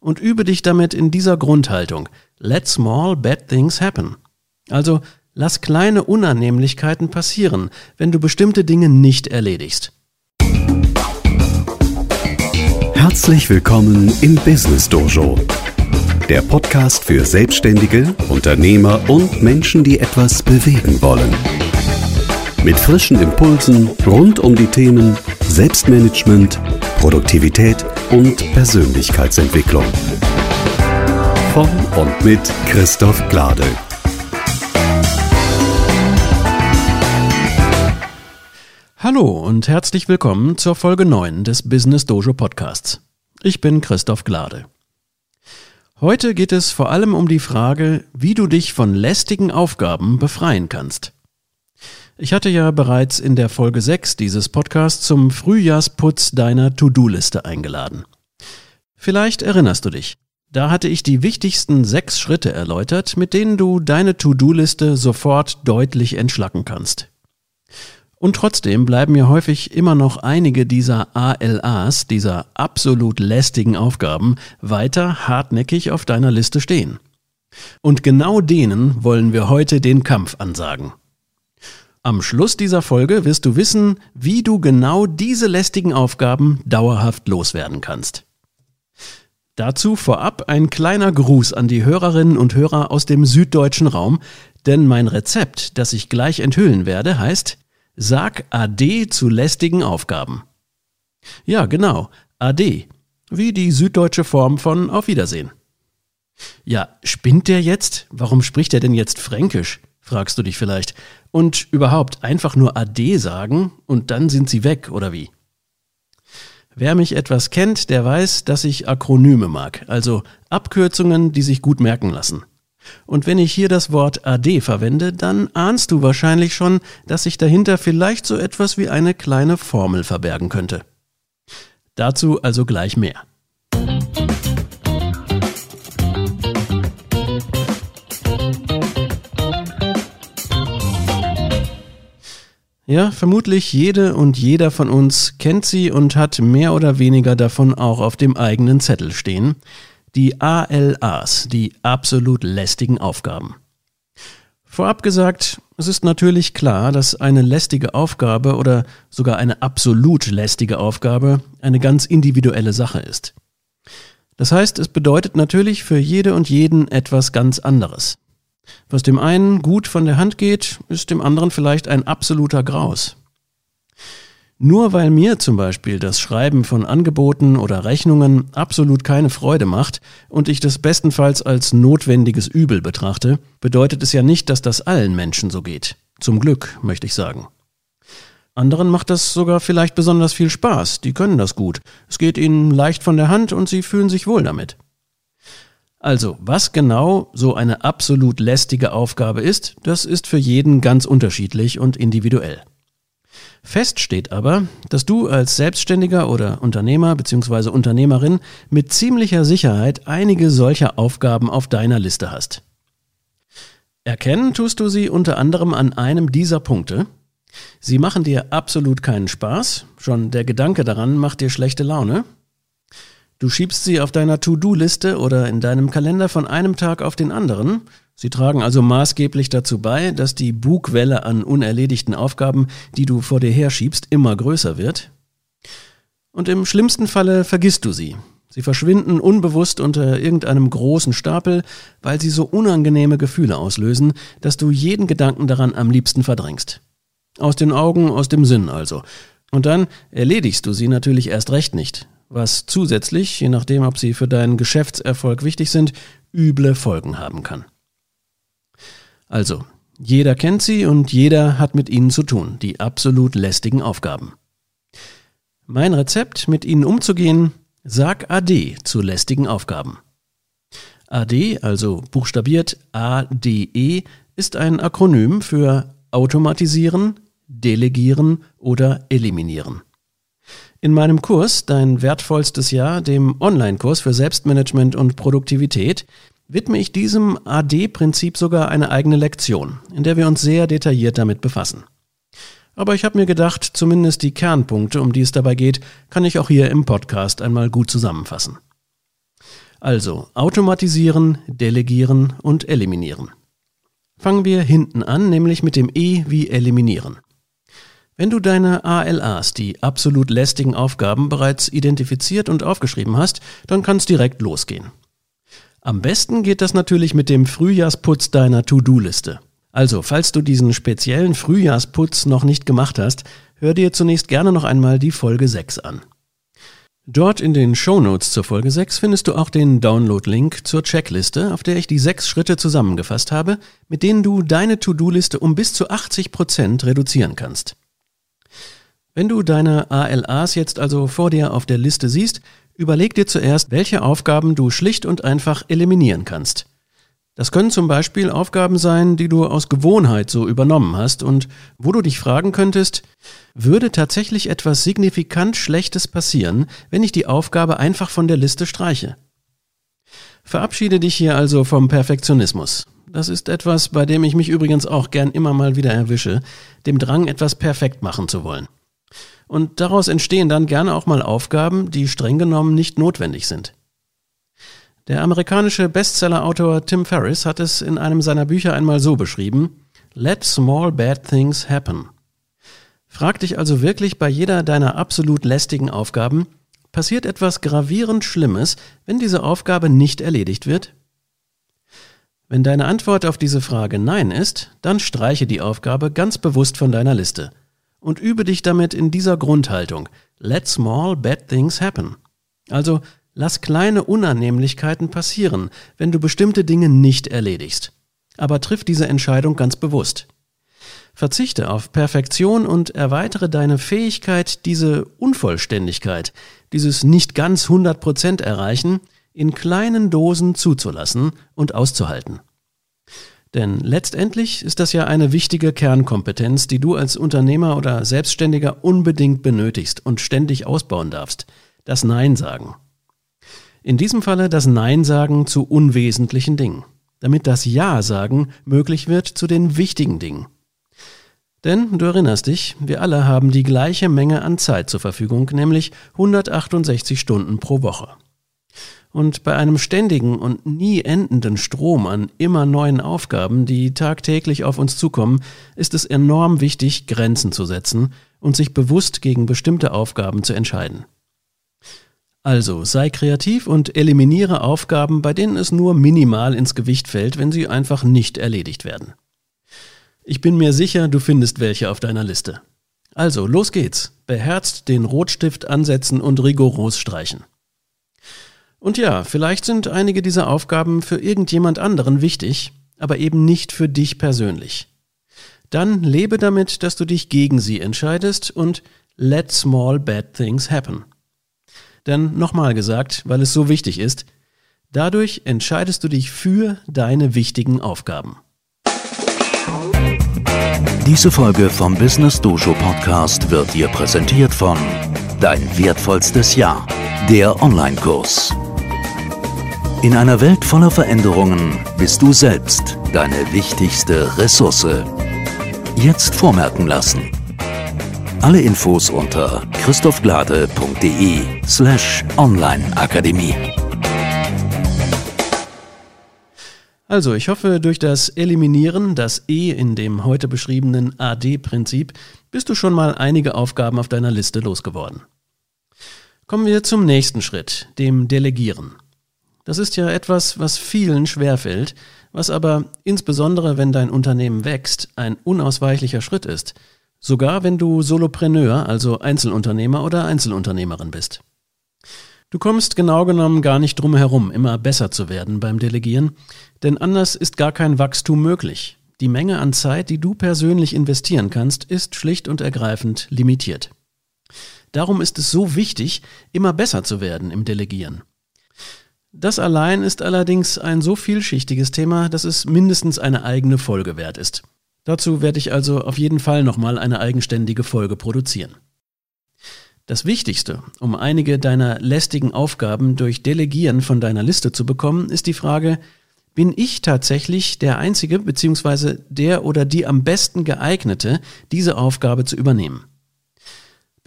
und übe dich damit in dieser Grundhaltung. Let small bad things happen. Also lass kleine Unannehmlichkeiten passieren, wenn du bestimmte Dinge nicht erledigst. Herzlich willkommen im Business Dojo, der Podcast für Selbstständige, Unternehmer und Menschen, die etwas bewegen wollen. Mit frischen Impulsen rund um die Themen Selbstmanagement, Produktivität und Persönlichkeitsentwicklung. Von und mit Christoph Glade. Hallo und herzlich willkommen zur Folge 9 des Business Dojo Podcasts. Ich bin Christoph Glade. Heute geht es vor allem um die Frage, wie du dich von lästigen Aufgaben befreien kannst. Ich hatte ja bereits in der Folge 6 dieses Podcasts zum Frühjahrsputz deiner To-Do-Liste eingeladen. Vielleicht erinnerst du dich. Da hatte ich die wichtigsten sechs Schritte erläutert, mit denen du deine To-Do-Liste sofort deutlich entschlacken kannst. Und trotzdem bleiben mir häufig immer noch einige dieser ALAs, dieser absolut lästigen Aufgaben, weiter hartnäckig auf deiner Liste stehen. Und genau denen wollen wir heute den Kampf ansagen. Am Schluss dieser Folge wirst du wissen, wie du genau diese lästigen Aufgaben dauerhaft loswerden kannst. Dazu vorab ein kleiner Gruß an die Hörerinnen und Hörer aus dem süddeutschen Raum, denn mein Rezept, das ich gleich enthüllen werde, heißt Sag AD zu lästigen Aufgaben. Ja, genau, AD, wie die süddeutsche Form von Auf Wiedersehen. Ja, spinnt der jetzt? Warum spricht er denn jetzt Fränkisch? fragst du dich vielleicht. Und überhaupt einfach nur AD sagen und dann sind sie weg, oder wie? Wer mich etwas kennt, der weiß, dass ich Akronyme mag, also Abkürzungen, die sich gut merken lassen. Und wenn ich hier das Wort AD verwende, dann ahnst du wahrscheinlich schon, dass sich dahinter vielleicht so etwas wie eine kleine Formel verbergen könnte. Dazu also gleich mehr. Ja, vermutlich jede und jeder von uns kennt sie und hat mehr oder weniger davon auch auf dem eigenen Zettel stehen die ALAs, die absolut lästigen Aufgaben. Vorab gesagt, es ist natürlich klar, dass eine lästige Aufgabe oder sogar eine absolut lästige Aufgabe eine ganz individuelle Sache ist. Das heißt, es bedeutet natürlich für jede und jeden etwas ganz anderes. Was dem einen gut von der Hand geht, ist dem anderen vielleicht ein absoluter Graus. Nur weil mir zum Beispiel das Schreiben von Angeboten oder Rechnungen absolut keine Freude macht und ich das bestenfalls als notwendiges Übel betrachte, bedeutet es ja nicht, dass das allen Menschen so geht. Zum Glück, möchte ich sagen. Anderen macht das sogar vielleicht besonders viel Spaß, die können das gut. Es geht ihnen leicht von der Hand und sie fühlen sich wohl damit. Also, was genau so eine absolut lästige Aufgabe ist, das ist für jeden ganz unterschiedlich und individuell. Fest steht aber, dass du als Selbstständiger oder Unternehmer bzw. Unternehmerin mit ziemlicher Sicherheit einige solcher Aufgaben auf deiner Liste hast. Erkennen tust du sie unter anderem an einem dieser Punkte. Sie machen dir absolut keinen Spaß, schon der Gedanke daran macht dir schlechte Laune. Du schiebst sie auf deiner To-Do-Liste oder in deinem Kalender von einem Tag auf den anderen, Sie tragen also maßgeblich dazu bei, dass die Bugwelle an unerledigten Aufgaben, die du vor dir herschiebst, immer größer wird. Und im schlimmsten Falle vergisst du sie. Sie verschwinden unbewusst unter irgendeinem großen Stapel, weil sie so unangenehme Gefühle auslösen, dass du jeden Gedanken daran am liebsten verdrängst. Aus den Augen, aus dem Sinn also. Und dann erledigst du sie natürlich erst recht nicht, was zusätzlich, je nachdem, ob sie für deinen Geschäftserfolg wichtig sind, üble Folgen haben kann. Also, jeder kennt sie und jeder hat mit ihnen zu tun, die absolut lästigen Aufgaben. Mein Rezept, mit ihnen umzugehen, sag AD zu lästigen Aufgaben. AD, also buchstabiert ADE, ist ein Akronym für automatisieren, delegieren oder eliminieren. In meinem Kurs Dein wertvollstes Jahr, dem Online-Kurs für Selbstmanagement und Produktivität, widme ich diesem AD-Prinzip sogar eine eigene Lektion, in der wir uns sehr detailliert damit befassen. Aber ich habe mir gedacht, zumindest die Kernpunkte, um die es dabei geht, kann ich auch hier im Podcast einmal gut zusammenfassen. Also automatisieren, delegieren und eliminieren. Fangen wir hinten an, nämlich mit dem E wie eliminieren. Wenn du deine ALAs, die absolut lästigen Aufgaben, bereits identifiziert und aufgeschrieben hast, dann kann es direkt losgehen. Am besten geht das natürlich mit dem Frühjahrsputz deiner To-Do-Liste. Also, falls du diesen speziellen Frühjahrsputz noch nicht gemacht hast, hör dir zunächst gerne noch einmal die Folge 6 an. Dort in den Shownotes zur Folge 6 findest du auch den Download-Link zur Checkliste, auf der ich die sechs Schritte zusammengefasst habe, mit denen du deine To-Do-Liste um bis zu 80 Prozent reduzieren kannst. Wenn du deine ALAs jetzt also vor dir auf der Liste siehst, überleg dir zuerst, welche Aufgaben du schlicht und einfach eliminieren kannst. Das können zum Beispiel Aufgaben sein, die du aus Gewohnheit so übernommen hast und wo du dich fragen könntest, würde tatsächlich etwas signifikant Schlechtes passieren, wenn ich die Aufgabe einfach von der Liste streiche? Verabschiede dich hier also vom Perfektionismus. Das ist etwas, bei dem ich mich übrigens auch gern immer mal wieder erwische, dem Drang, etwas perfekt machen zu wollen. Und daraus entstehen dann gerne auch mal Aufgaben, die streng genommen nicht notwendig sind. Der amerikanische Bestsellerautor Tim Ferriss hat es in einem seiner Bücher einmal so beschrieben, Let small bad things happen. Frag dich also wirklich bei jeder deiner absolut lästigen Aufgaben, passiert etwas gravierend Schlimmes, wenn diese Aufgabe nicht erledigt wird? Wenn deine Antwort auf diese Frage Nein ist, dann streiche die Aufgabe ganz bewusst von deiner Liste und übe dich damit in dieser Grundhaltung. Let small bad things happen. Also Lass kleine Unannehmlichkeiten passieren, wenn du bestimmte Dinge nicht erledigst. Aber triff diese Entscheidung ganz bewusst. Verzichte auf Perfektion und erweitere deine Fähigkeit, diese Unvollständigkeit, dieses nicht ganz 100% erreichen, in kleinen Dosen zuzulassen und auszuhalten. Denn letztendlich ist das ja eine wichtige Kernkompetenz, die du als Unternehmer oder Selbstständiger unbedingt benötigst und ständig ausbauen darfst. Das Nein sagen. In diesem Falle das Nein sagen zu unwesentlichen Dingen, damit das Ja sagen möglich wird zu den wichtigen Dingen. Denn du erinnerst dich, wir alle haben die gleiche Menge an Zeit zur Verfügung, nämlich 168 Stunden pro Woche. Und bei einem ständigen und nie endenden Strom an immer neuen Aufgaben, die tagtäglich auf uns zukommen, ist es enorm wichtig, Grenzen zu setzen und sich bewusst gegen bestimmte Aufgaben zu entscheiden. Also sei kreativ und eliminiere Aufgaben, bei denen es nur minimal ins Gewicht fällt, wenn sie einfach nicht erledigt werden. Ich bin mir sicher, du findest welche auf deiner Liste. Also, los geht's. Beherzt den Rotstift ansetzen und rigoros streichen. Und ja, vielleicht sind einige dieser Aufgaben für irgendjemand anderen wichtig, aber eben nicht für dich persönlich. Dann lebe damit, dass du dich gegen sie entscheidest und let small bad things happen. Denn nochmal gesagt, weil es so wichtig ist, dadurch entscheidest du dich für deine wichtigen Aufgaben. Diese Folge vom Business Dojo Podcast wird dir präsentiert von Dein wertvollstes Jahr, der Online-Kurs. In einer Welt voller Veränderungen bist du selbst deine wichtigste Ressource. Jetzt vormerken lassen. Alle Infos unter christophglade.de slash onlineakademie. Also, ich hoffe, durch das Eliminieren, das E in dem heute beschriebenen AD-Prinzip, bist du schon mal einige Aufgaben auf deiner Liste losgeworden. Kommen wir zum nächsten Schritt, dem Delegieren. Das ist ja etwas, was vielen schwerfällt, was aber insbesondere, wenn dein Unternehmen wächst, ein unausweichlicher Schritt ist – Sogar wenn du Solopreneur, also Einzelunternehmer oder Einzelunternehmerin bist. Du kommst genau genommen gar nicht drum herum, immer besser zu werden beim Delegieren, denn anders ist gar kein Wachstum möglich. Die Menge an Zeit, die du persönlich investieren kannst, ist schlicht und ergreifend limitiert. Darum ist es so wichtig, immer besser zu werden im Delegieren. Das allein ist allerdings ein so vielschichtiges Thema, dass es mindestens eine eigene Folge wert ist. Dazu werde ich also auf jeden Fall nochmal eine eigenständige Folge produzieren. Das Wichtigste, um einige deiner lästigen Aufgaben durch Delegieren von deiner Liste zu bekommen, ist die Frage, bin ich tatsächlich der Einzige bzw. der oder die am besten geeignete, diese Aufgabe zu übernehmen?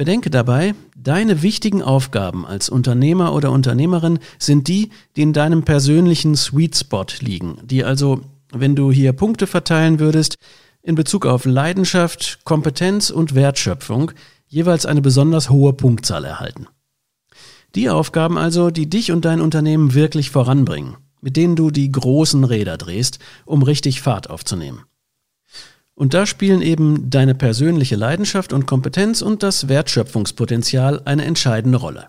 Bedenke dabei, deine wichtigen Aufgaben als Unternehmer oder Unternehmerin sind die, die in deinem persönlichen Sweet Spot liegen, die also, wenn du hier Punkte verteilen würdest, in Bezug auf Leidenschaft, Kompetenz und Wertschöpfung jeweils eine besonders hohe Punktzahl erhalten. Die Aufgaben also, die dich und dein Unternehmen wirklich voranbringen, mit denen du die großen Räder drehst, um richtig Fahrt aufzunehmen. Und da spielen eben deine persönliche Leidenschaft und Kompetenz und das Wertschöpfungspotenzial eine entscheidende Rolle.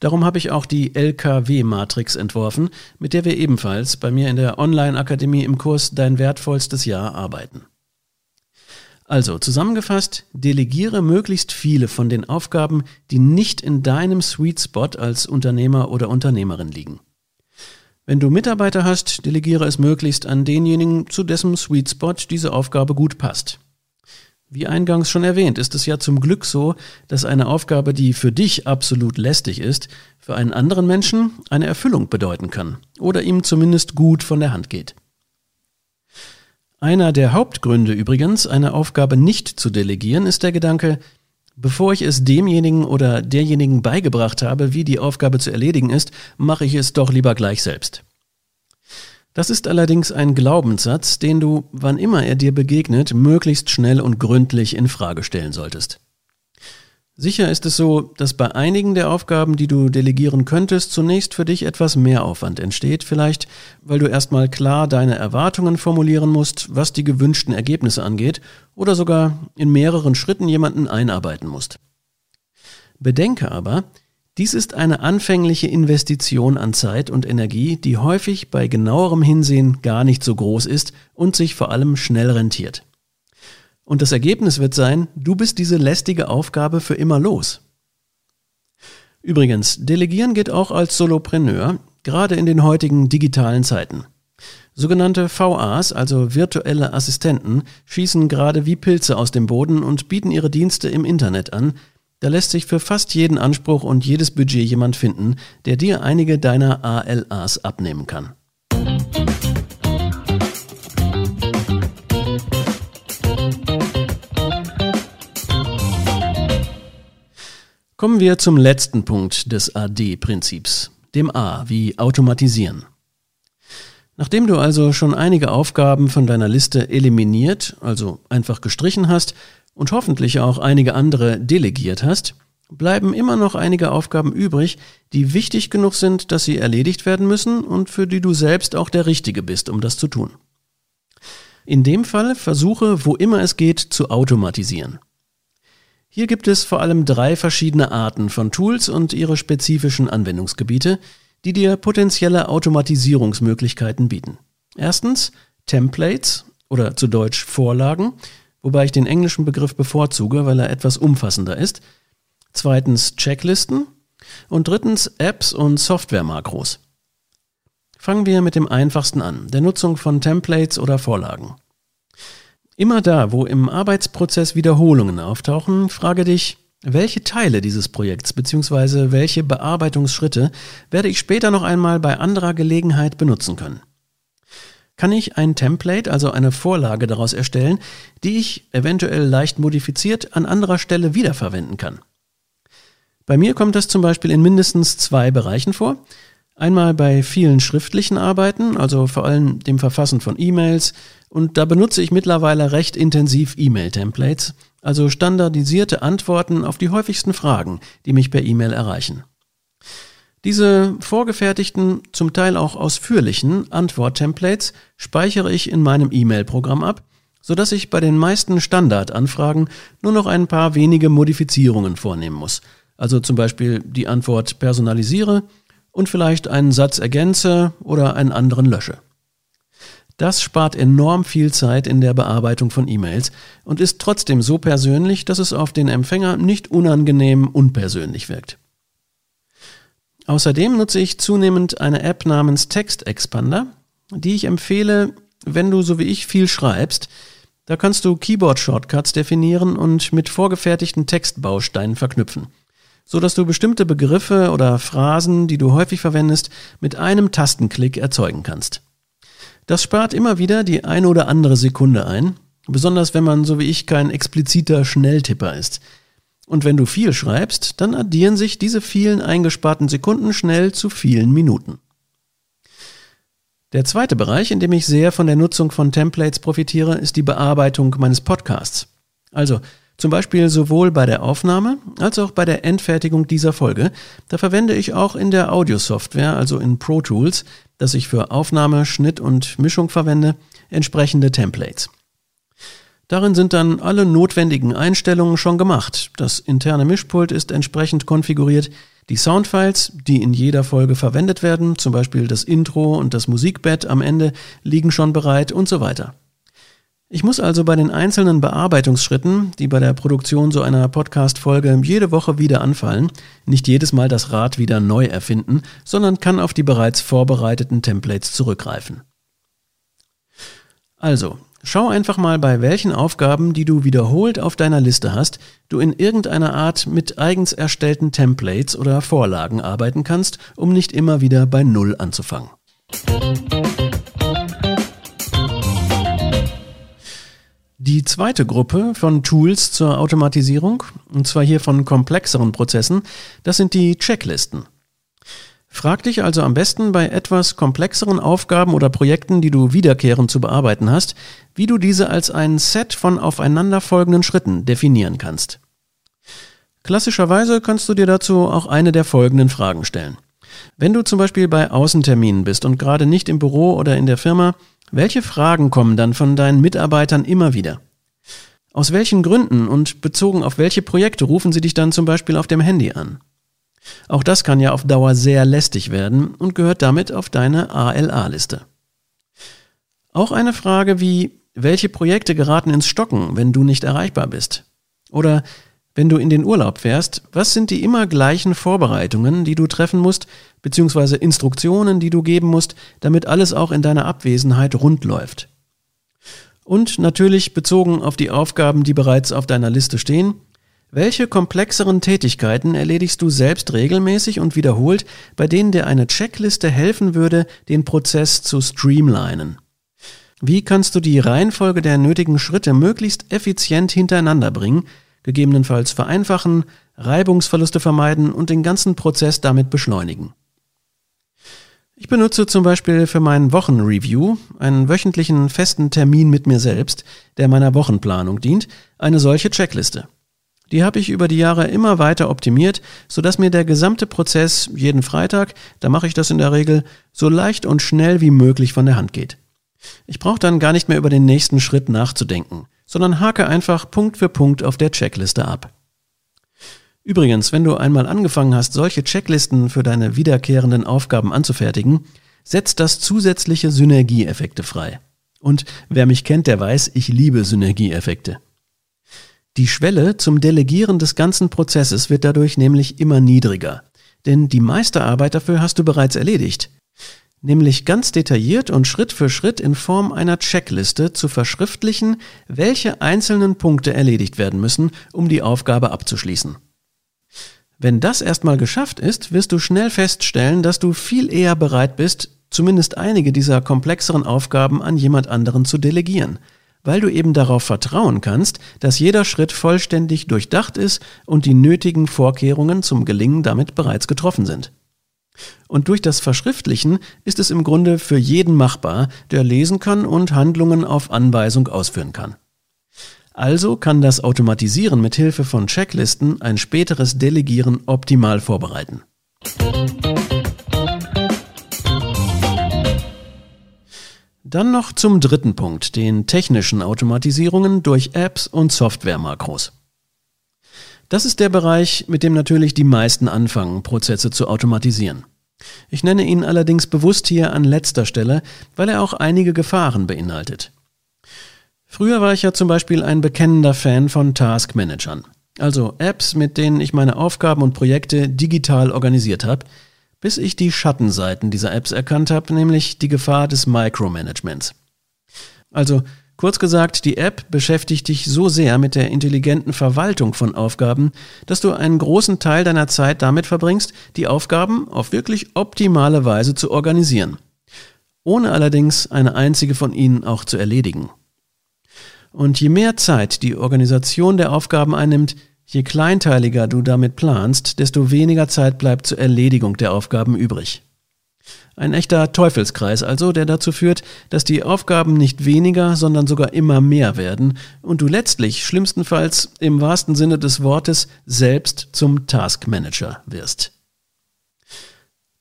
Darum habe ich auch die LKW-Matrix entworfen, mit der wir ebenfalls bei mir in der Online-Akademie im Kurs Dein wertvollstes Jahr arbeiten. Also zusammengefasst, delegiere möglichst viele von den Aufgaben, die nicht in deinem Sweet Spot als Unternehmer oder Unternehmerin liegen. Wenn du Mitarbeiter hast, delegiere es möglichst an denjenigen, zu dessen Sweet Spot diese Aufgabe gut passt. Wie eingangs schon erwähnt, ist es ja zum Glück so, dass eine Aufgabe, die für dich absolut lästig ist, für einen anderen Menschen eine Erfüllung bedeuten kann oder ihm zumindest gut von der Hand geht. Einer der Hauptgründe übrigens, eine Aufgabe nicht zu delegieren, ist der Gedanke, bevor ich es demjenigen oder derjenigen beigebracht habe, wie die Aufgabe zu erledigen ist, mache ich es doch lieber gleich selbst. Das ist allerdings ein Glaubenssatz, den du, wann immer er dir begegnet, möglichst schnell und gründlich in Frage stellen solltest. Sicher ist es so, dass bei einigen der Aufgaben, die du delegieren könntest, zunächst für dich etwas mehr Aufwand entsteht, vielleicht weil du erstmal klar deine Erwartungen formulieren musst, was die gewünschten Ergebnisse angeht, oder sogar in mehreren Schritten jemanden einarbeiten musst. Bedenke aber, dies ist eine anfängliche Investition an Zeit und Energie, die häufig bei genauerem Hinsehen gar nicht so groß ist und sich vor allem schnell rentiert. Und das Ergebnis wird sein, du bist diese lästige Aufgabe für immer los. Übrigens, Delegieren geht auch als Solopreneur, gerade in den heutigen digitalen Zeiten. Sogenannte VAs, also virtuelle Assistenten, schießen gerade wie Pilze aus dem Boden und bieten ihre Dienste im Internet an. Da lässt sich für fast jeden Anspruch und jedes Budget jemand finden, der dir einige deiner ALAs abnehmen kann. Kommen wir zum letzten Punkt des AD-Prinzips, dem A wie Automatisieren. Nachdem du also schon einige Aufgaben von deiner Liste eliminiert, also einfach gestrichen hast und hoffentlich auch einige andere delegiert hast, bleiben immer noch einige Aufgaben übrig, die wichtig genug sind, dass sie erledigt werden müssen und für die du selbst auch der Richtige bist, um das zu tun. In dem Fall versuche, wo immer es geht, zu automatisieren. Hier gibt es vor allem drei verschiedene Arten von Tools und ihre spezifischen Anwendungsgebiete, die dir potenzielle Automatisierungsmöglichkeiten bieten. Erstens Templates oder zu Deutsch Vorlagen, wobei ich den englischen Begriff bevorzuge, weil er etwas umfassender ist. Zweitens Checklisten und drittens Apps und Software-Makros. Fangen wir mit dem einfachsten an, der Nutzung von Templates oder Vorlagen. Immer da, wo im Arbeitsprozess Wiederholungen auftauchen, frage dich, welche Teile dieses Projekts bzw. welche Bearbeitungsschritte werde ich später noch einmal bei anderer Gelegenheit benutzen können? Kann ich ein Template, also eine Vorlage daraus erstellen, die ich eventuell leicht modifiziert an anderer Stelle wiederverwenden kann? Bei mir kommt das zum Beispiel in mindestens zwei Bereichen vor. Einmal bei vielen schriftlichen Arbeiten, also vor allem dem Verfassen von E-Mails, und da benutze ich mittlerweile recht intensiv E-Mail-Templates, also standardisierte Antworten auf die häufigsten Fragen, die mich per E-Mail erreichen. Diese vorgefertigten, zum Teil auch ausführlichen Antwort-Templates speichere ich in meinem E-Mail-Programm ab, sodass ich bei den meisten Standardanfragen nur noch ein paar wenige Modifizierungen vornehmen muss. Also zum Beispiel die Antwort personalisiere und vielleicht einen Satz ergänze oder einen anderen lösche. Das spart enorm viel Zeit in der Bearbeitung von E-Mails und ist trotzdem so persönlich, dass es auf den Empfänger nicht unangenehm unpersönlich wirkt. Außerdem nutze ich zunehmend eine App namens Text Expander, die ich empfehle, wenn du so wie ich viel schreibst. Da kannst du Keyboard-Shortcuts definieren und mit vorgefertigten Textbausteinen verknüpfen so dass du bestimmte Begriffe oder Phrasen, die du häufig verwendest, mit einem Tastenklick erzeugen kannst. Das spart immer wieder die eine oder andere Sekunde ein, besonders wenn man so wie ich kein expliziter Schnelltipper ist. Und wenn du viel schreibst, dann addieren sich diese vielen eingesparten Sekunden schnell zu vielen Minuten. Der zweite Bereich, in dem ich sehr von der Nutzung von Templates profitiere, ist die Bearbeitung meines Podcasts. Also zum Beispiel sowohl bei der Aufnahme als auch bei der Endfertigung dieser Folge. Da verwende ich auch in der Audiosoftware, also in Pro Tools, das ich für Aufnahme, Schnitt und Mischung verwende, entsprechende Templates. Darin sind dann alle notwendigen Einstellungen schon gemacht. Das interne Mischpult ist entsprechend konfiguriert. Die Soundfiles, die in jeder Folge verwendet werden, zum Beispiel das Intro und das Musikbett am Ende, liegen schon bereit und so weiter. Ich muss also bei den einzelnen Bearbeitungsschritten, die bei der Produktion so einer Podcast-Folge jede Woche wieder anfallen, nicht jedes Mal das Rad wieder neu erfinden, sondern kann auf die bereits vorbereiteten Templates zurückgreifen. Also, Schau einfach mal, bei welchen Aufgaben, die du wiederholt auf deiner Liste hast, du in irgendeiner Art mit eigens erstellten Templates oder Vorlagen arbeiten kannst, um nicht immer wieder bei Null anzufangen. Die zweite Gruppe von Tools zur Automatisierung, und zwar hier von komplexeren Prozessen, das sind die Checklisten. Frag dich also am besten bei etwas komplexeren Aufgaben oder Projekten, die du wiederkehrend zu bearbeiten hast, wie du diese als ein Set von aufeinanderfolgenden Schritten definieren kannst. Klassischerweise kannst du dir dazu auch eine der folgenden Fragen stellen. Wenn du zum Beispiel bei Außenterminen bist und gerade nicht im Büro oder in der Firma, welche Fragen kommen dann von deinen Mitarbeitern immer wieder? Aus welchen Gründen und bezogen auf welche Projekte rufen sie dich dann zum Beispiel auf dem Handy an? Auch das kann ja auf Dauer sehr lästig werden und gehört damit auf deine ALA-Liste. Auch eine Frage wie, welche Projekte geraten ins Stocken, wenn du nicht erreichbar bist? Oder wenn du in den Urlaub fährst, was sind die immer gleichen Vorbereitungen, die du treffen musst, beziehungsweise Instruktionen, die du geben musst, damit alles auch in deiner Abwesenheit rund läuft? Und natürlich bezogen auf die Aufgaben, die bereits auf deiner Liste stehen, welche komplexeren Tätigkeiten erledigst du selbst regelmäßig und wiederholt, bei denen dir eine Checkliste helfen würde, den Prozess zu streamlinen? Wie kannst du die Reihenfolge der nötigen Schritte möglichst effizient hintereinander bringen, gegebenenfalls vereinfachen, Reibungsverluste vermeiden und den ganzen Prozess damit beschleunigen? Ich benutze zum Beispiel für meinen Wochenreview, einen wöchentlichen festen Termin mit mir selbst, der meiner Wochenplanung dient, eine solche Checkliste. Die habe ich über die Jahre immer weiter optimiert, sodass mir der gesamte Prozess jeden Freitag, da mache ich das in der Regel, so leicht und schnell wie möglich von der Hand geht. Ich brauche dann gar nicht mehr über den nächsten Schritt nachzudenken, sondern hake einfach Punkt für Punkt auf der Checkliste ab. Übrigens, wenn du einmal angefangen hast, solche Checklisten für deine wiederkehrenden Aufgaben anzufertigen, setzt das zusätzliche Synergieeffekte frei. Und wer mich kennt, der weiß, ich liebe Synergieeffekte. Die Schwelle zum Delegieren des ganzen Prozesses wird dadurch nämlich immer niedriger. Denn die meiste Arbeit dafür hast du bereits erledigt. Nämlich ganz detailliert und Schritt für Schritt in Form einer Checkliste zu verschriftlichen, welche einzelnen Punkte erledigt werden müssen, um die Aufgabe abzuschließen. Wenn das erstmal geschafft ist, wirst du schnell feststellen, dass du viel eher bereit bist, zumindest einige dieser komplexeren Aufgaben an jemand anderen zu delegieren – weil du eben darauf vertrauen kannst, dass jeder Schritt vollständig durchdacht ist und die nötigen Vorkehrungen zum Gelingen damit bereits getroffen sind. Und durch das Verschriftlichen ist es im Grunde für jeden machbar, der lesen kann und Handlungen auf Anweisung ausführen kann. Also kann das Automatisieren mit Hilfe von Checklisten ein späteres Delegieren optimal vorbereiten. Dann noch zum dritten Punkt, den technischen Automatisierungen durch Apps und Software-Makros. Das ist der Bereich, mit dem natürlich die meisten anfangen, Prozesse zu automatisieren. Ich nenne ihn allerdings bewusst hier an letzter Stelle, weil er auch einige Gefahren beinhaltet. Früher war ich ja zum Beispiel ein bekennender Fan von Taskmanagern, also Apps, mit denen ich meine Aufgaben und Projekte digital organisiert habe, bis ich die Schattenseiten dieser Apps erkannt habe, nämlich die Gefahr des Micromanagements. Also kurz gesagt, die App beschäftigt dich so sehr mit der intelligenten Verwaltung von Aufgaben, dass du einen großen Teil deiner Zeit damit verbringst, die Aufgaben auf wirklich optimale Weise zu organisieren, ohne allerdings eine einzige von ihnen auch zu erledigen. Und je mehr Zeit die Organisation der Aufgaben einnimmt, Je kleinteiliger du damit planst, desto weniger Zeit bleibt zur Erledigung der Aufgaben übrig. Ein echter Teufelskreis also, der dazu führt, dass die Aufgaben nicht weniger, sondern sogar immer mehr werden und du letztlich schlimmstenfalls im wahrsten Sinne des Wortes selbst zum Taskmanager wirst.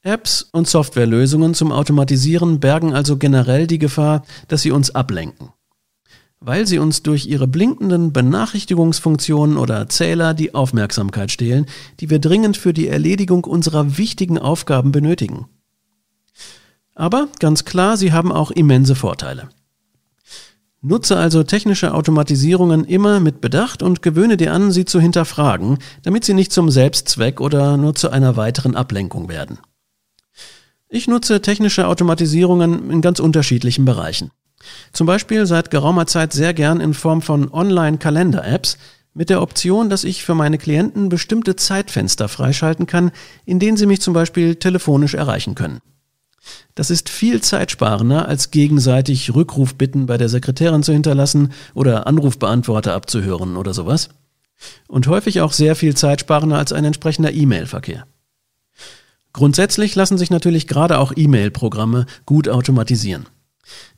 Apps und Softwarelösungen zum Automatisieren bergen also generell die Gefahr, dass sie uns ablenken. Weil sie uns durch ihre blinkenden Benachrichtigungsfunktionen oder Zähler die Aufmerksamkeit stehlen, die wir dringend für die Erledigung unserer wichtigen Aufgaben benötigen. Aber ganz klar, sie haben auch immense Vorteile. Nutze also technische Automatisierungen immer mit Bedacht und gewöhne dir an, sie zu hinterfragen, damit sie nicht zum Selbstzweck oder nur zu einer weiteren Ablenkung werden. Ich nutze technische Automatisierungen in ganz unterschiedlichen Bereichen. Zum Beispiel seit geraumer Zeit sehr gern in Form von Online-Kalender-Apps mit der Option, dass ich für meine Klienten bestimmte Zeitfenster freischalten kann, in denen sie mich zum Beispiel telefonisch erreichen können. Das ist viel zeitsparender, als gegenseitig Rückrufbitten bei der Sekretärin zu hinterlassen oder Anrufbeantworter abzuhören oder sowas. Und häufig auch sehr viel zeitsparender als ein entsprechender E-Mail-Verkehr. Grundsätzlich lassen sich natürlich gerade auch E-Mail-Programme gut automatisieren.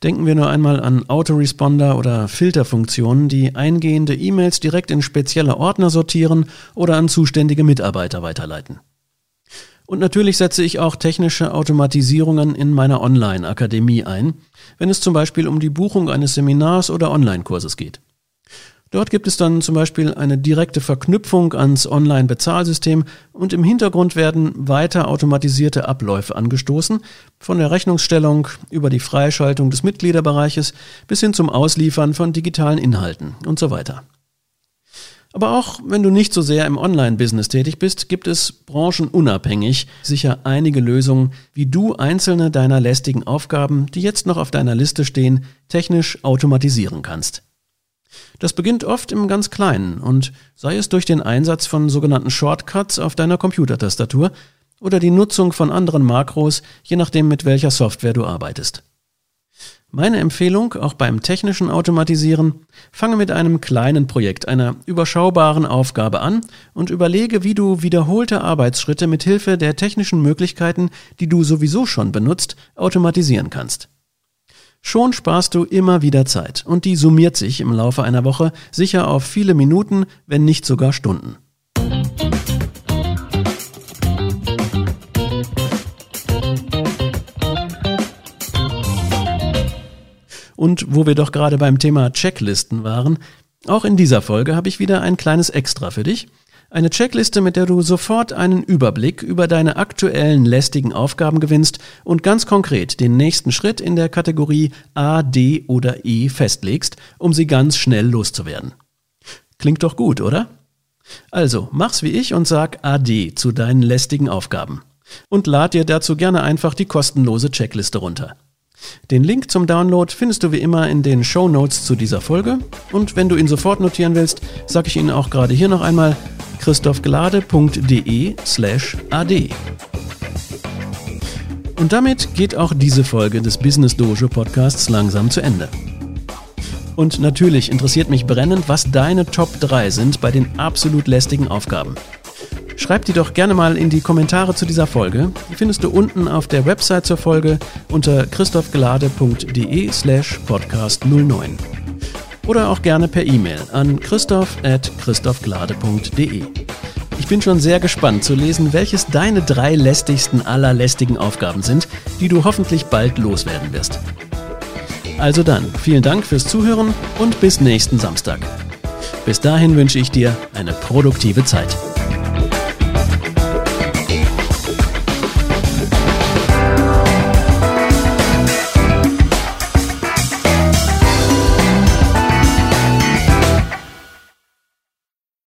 Denken wir nur einmal an Autoresponder oder Filterfunktionen, die eingehende E-Mails direkt in spezielle Ordner sortieren oder an zuständige Mitarbeiter weiterleiten. Und natürlich setze ich auch technische Automatisierungen in meiner Online-Akademie ein, wenn es zum Beispiel um die Buchung eines Seminars oder Online-Kurses geht. Dort gibt es dann zum Beispiel eine direkte Verknüpfung ans Online-Bezahlsystem und im Hintergrund werden weiter automatisierte Abläufe angestoßen, von der Rechnungsstellung über die Freischaltung des Mitgliederbereiches bis hin zum Ausliefern von digitalen Inhalten und so weiter. Aber auch wenn du nicht so sehr im Online-Business tätig bist, gibt es branchenunabhängig sicher einige Lösungen, wie du einzelne deiner lästigen Aufgaben, die jetzt noch auf deiner Liste stehen, technisch automatisieren kannst. Das beginnt oft im ganz Kleinen und sei es durch den Einsatz von sogenannten Shortcuts auf deiner Computertastatur oder die Nutzung von anderen Makros, je nachdem mit welcher Software du arbeitest. Meine Empfehlung, auch beim technischen Automatisieren, fange mit einem kleinen Projekt, einer überschaubaren Aufgabe an und überlege, wie du wiederholte Arbeitsschritte mit Hilfe der technischen Möglichkeiten, die du sowieso schon benutzt, automatisieren kannst. Schon sparst du immer wieder Zeit und die summiert sich im Laufe einer Woche sicher auf viele Minuten, wenn nicht sogar Stunden. Und wo wir doch gerade beim Thema Checklisten waren, auch in dieser Folge habe ich wieder ein kleines Extra für dich. Eine Checkliste, mit der du sofort einen Überblick über deine aktuellen lästigen Aufgaben gewinnst und ganz konkret den nächsten Schritt in der Kategorie A, D oder E festlegst, um sie ganz schnell loszuwerden. Klingt doch gut, oder? Also, mach's wie ich und sag AD zu deinen lästigen Aufgaben. Und lad dir dazu gerne einfach die kostenlose Checkliste runter. Den Link zum Download findest du wie immer in den Show Notes zu dieser Folge. Und wenn du ihn sofort notieren willst, sage ich Ihnen auch gerade hier noch einmal christophglade.de slash ad. Und damit geht auch diese Folge des Business Dojo Podcasts langsam zu Ende. Und natürlich interessiert mich brennend, was deine Top 3 sind bei den absolut lästigen Aufgaben. Schreib die doch gerne mal in die Kommentare zu dieser Folge. Die findest du unten auf der Website zur Folge unter christophgelade.de slash podcast 09. Oder auch gerne per E-Mail an christoph at christophgelade.de. Ich bin schon sehr gespannt zu lesen, welches deine drei lästigsten aller lästigen Aufgaben sind, die du hoffentlich bald loswerden wirst. Also dann, vielen Dank fürs Zuhören und bis nächsten Samstag. Bis dahin wünsche ich dir eine produktive Zeit.